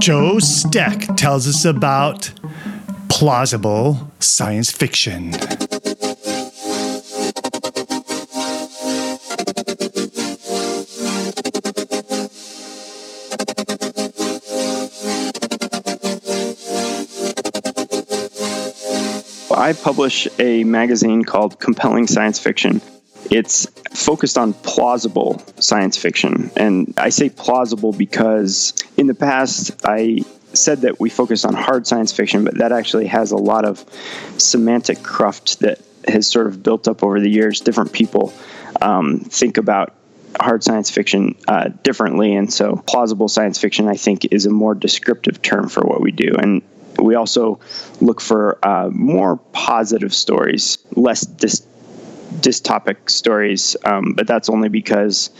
Joe Stech tells us about plausible science fiction. I publish a magazine called Compelling Science Fiction. It's focused on plausible science fiction. And I say plausible because in the past, I said that we focus on hard science fiction, but that actually has a lot of semantic cruft that has sort of built up over the years. Different people um, think about hard science fiction uh, differently, and so plausible science fiction, I think, is a more descriptive term for what we do. And we also look for uh, more positive stories, less dis- dystopic stories, um, but that's only because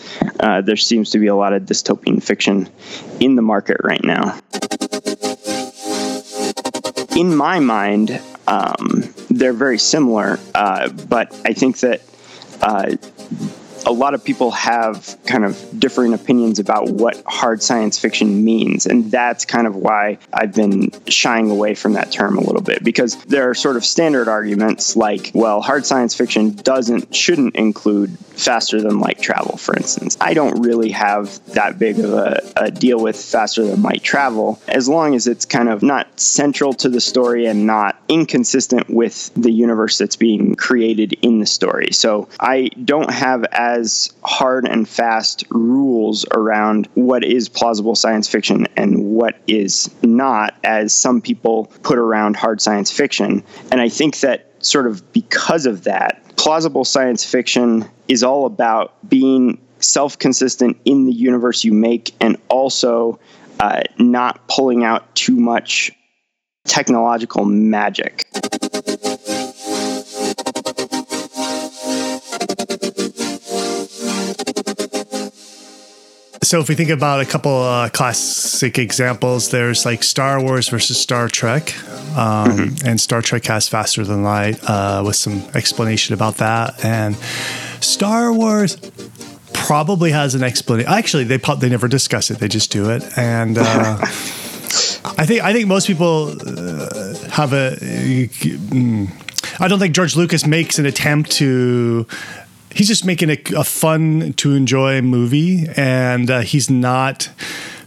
uh, there seems to be a lot of dystopian fiction in the market right now. In my mind, um, they're very similar, uh, but I think that uh, a lot of people have kind of differing opinions about what hard science fiction means. And that's kind of why I've been shying away from that term a little bit because there are sort of standard arguments like, well, hard science fiction doesn't, shouldn't include faster than light travel, for instance. I don't really have that big of a, a deal with faster than light travel as long as it's kind of not central to the story and not inconsistent with the universe that's being created in the story. So I don't have as as hard and fast rules around what is plausible science fiction and what is not, as some people put around hard science fiction. And I think that sort of because of that, plausible science fiction is all about being self consistent in the universe you make and also uh, not pulling out too much technological magic. So if we think about a couple uh, classic examples, there's like Star Wars versus Star Trek, um, mm-hmm. and Star Trek has faster than light uh, with some explanation about that, and Star Wars probably has an explanation. Actually, they they never discuss it; they just do it, and. Uh, I think I think most people uh, have a. Mm, I don't think George Lucas makes an attempt to he's just making a, a fun to enjoy movie, and uh, he's not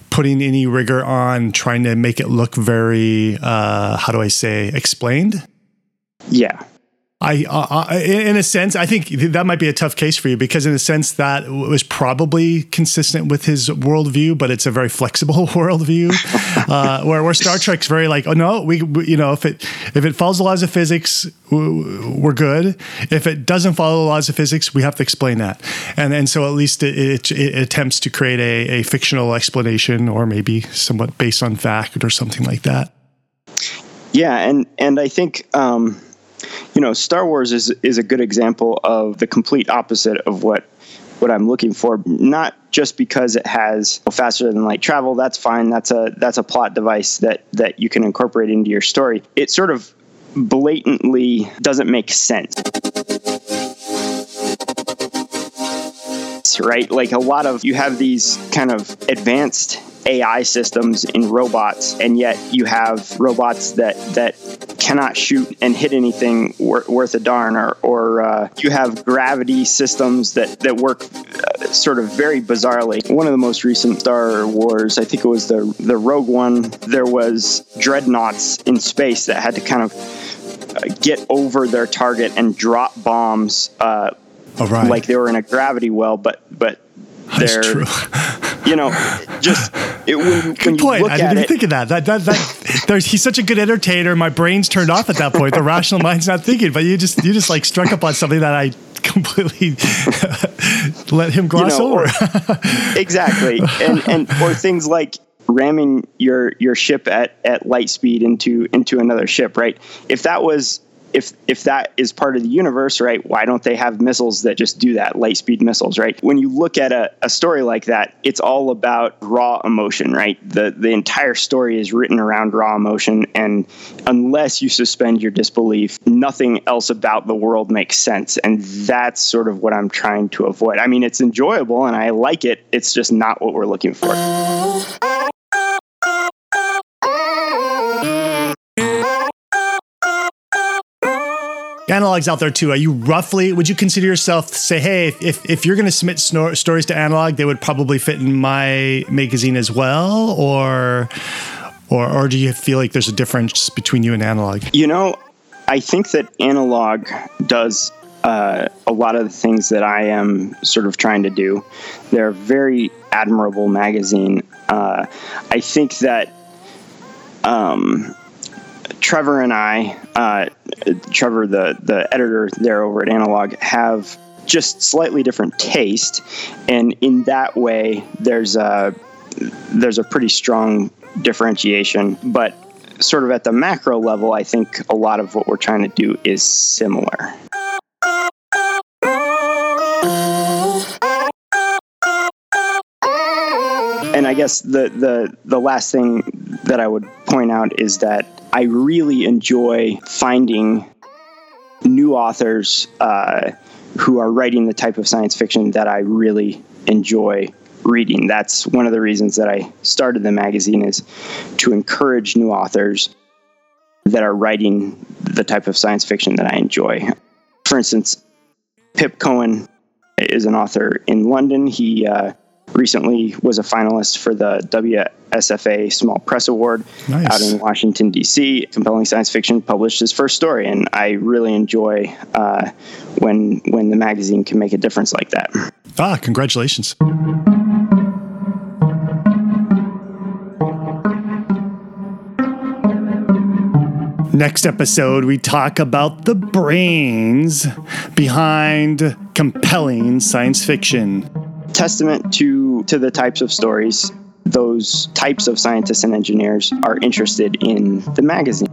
putting any rigor on trying to make it look very uh, how do I say explained. Yeah, I, uh, in a sense, I think that might be a tough case for you because, in a sense, that was probably consistent with his worldview, but it's a very flexible worldview. uh, where, where Star Trek's very like, oh no, we, we, you know, if it if it follows the laws of physics, we're good. If it doesn't follow the laws of physics, we have to explain that. And and so at least it, it, it attempts to create a, a fictional explanation, or maybe somewhat based on fact or something like that. Yeah, and and I think. Um you know, Star Wars is is a good example of the complete opposite of what what I'm looking for. Not just because it has faster than light travel. That's fine. That's a that's a plot device that that you can incorporate into your story. It sort of blatantly doesn't make sense. Right? Like a lot of you have these kind of advanced AI systems in robots, and yet you have robots that that cannot shoot and hit anything wor- worth a darn, or, or uh, you have gravity systems that that work uh, sort of very bizarrely. One of the most recent Star Wars, I think it was the the Rogue One. There was dreadnoughts in space that had to kind of uh, get over their target and drop bombs. Uh, oh, right. Like they were in a gravity well, but but that's true. you know, just it, when, good when point. I didn't even think of that. That that, that he's such a good entertainer. My brain's turned off at that point. The rational mind's not thinking. But you just you just like struck up on something that I completely let him gloss you know, over. Or, exactly, and and or things like ramming your your ship at at light speed into into another ship. Right. If that was if if that is part of the universe, right? Why don't they have missiles that just do that, light speed missiles, right? When you look at a, a story like that, it's all about raw emotion, right? The the entire story is written around raw emotion, and unless you suspend your disbelief, nothing else about the world makes sense, and that's sort of what I'm trying to avoid. I mean, it's enjoyable and I like it. It's just not what we're looking for. Uh, analogs out there too. Are you roughly? Would you consider yourself say, hey, if if you're going to submit snor- stories to analog, they would probably fit in my magazine as well, or or or do you feel like there's a difference between you and analog? You know, I think that analog does uh, a lot of the things that I am sort of trying to do. They're a very admirable magazine. Uh, I think that um, Trevor and I, uh, Trevor, the the editor there over at Analog, have just slightly different taste, and in that way, there's a there's a pretty strong differentiation. But sort of at the macro level, I think a lot of what we're trying to do is similar. And I guess the, the the last thing that I would point out is that I really enjoy finding new authors uh, who are writing the type of science fiction that I really enjoy reading. That's one of the reasons that I started the magazine is to encourage new authors that are writing the type of science fiction that I enjoy. For instance, Pip Coen is an author in London. He uh, recently was a finalist for the WSFA Small Press Award nice. out in Washington, D.C. Compelling Science Fiction published his first story, and I really enjoy uh, when, when the magazine can make a difference like that. Ah, congratulations. Next episode, we talk about the brains behind compelling science fiction testament to to the types of stories those types of scientists and engineers are interested in the magazine.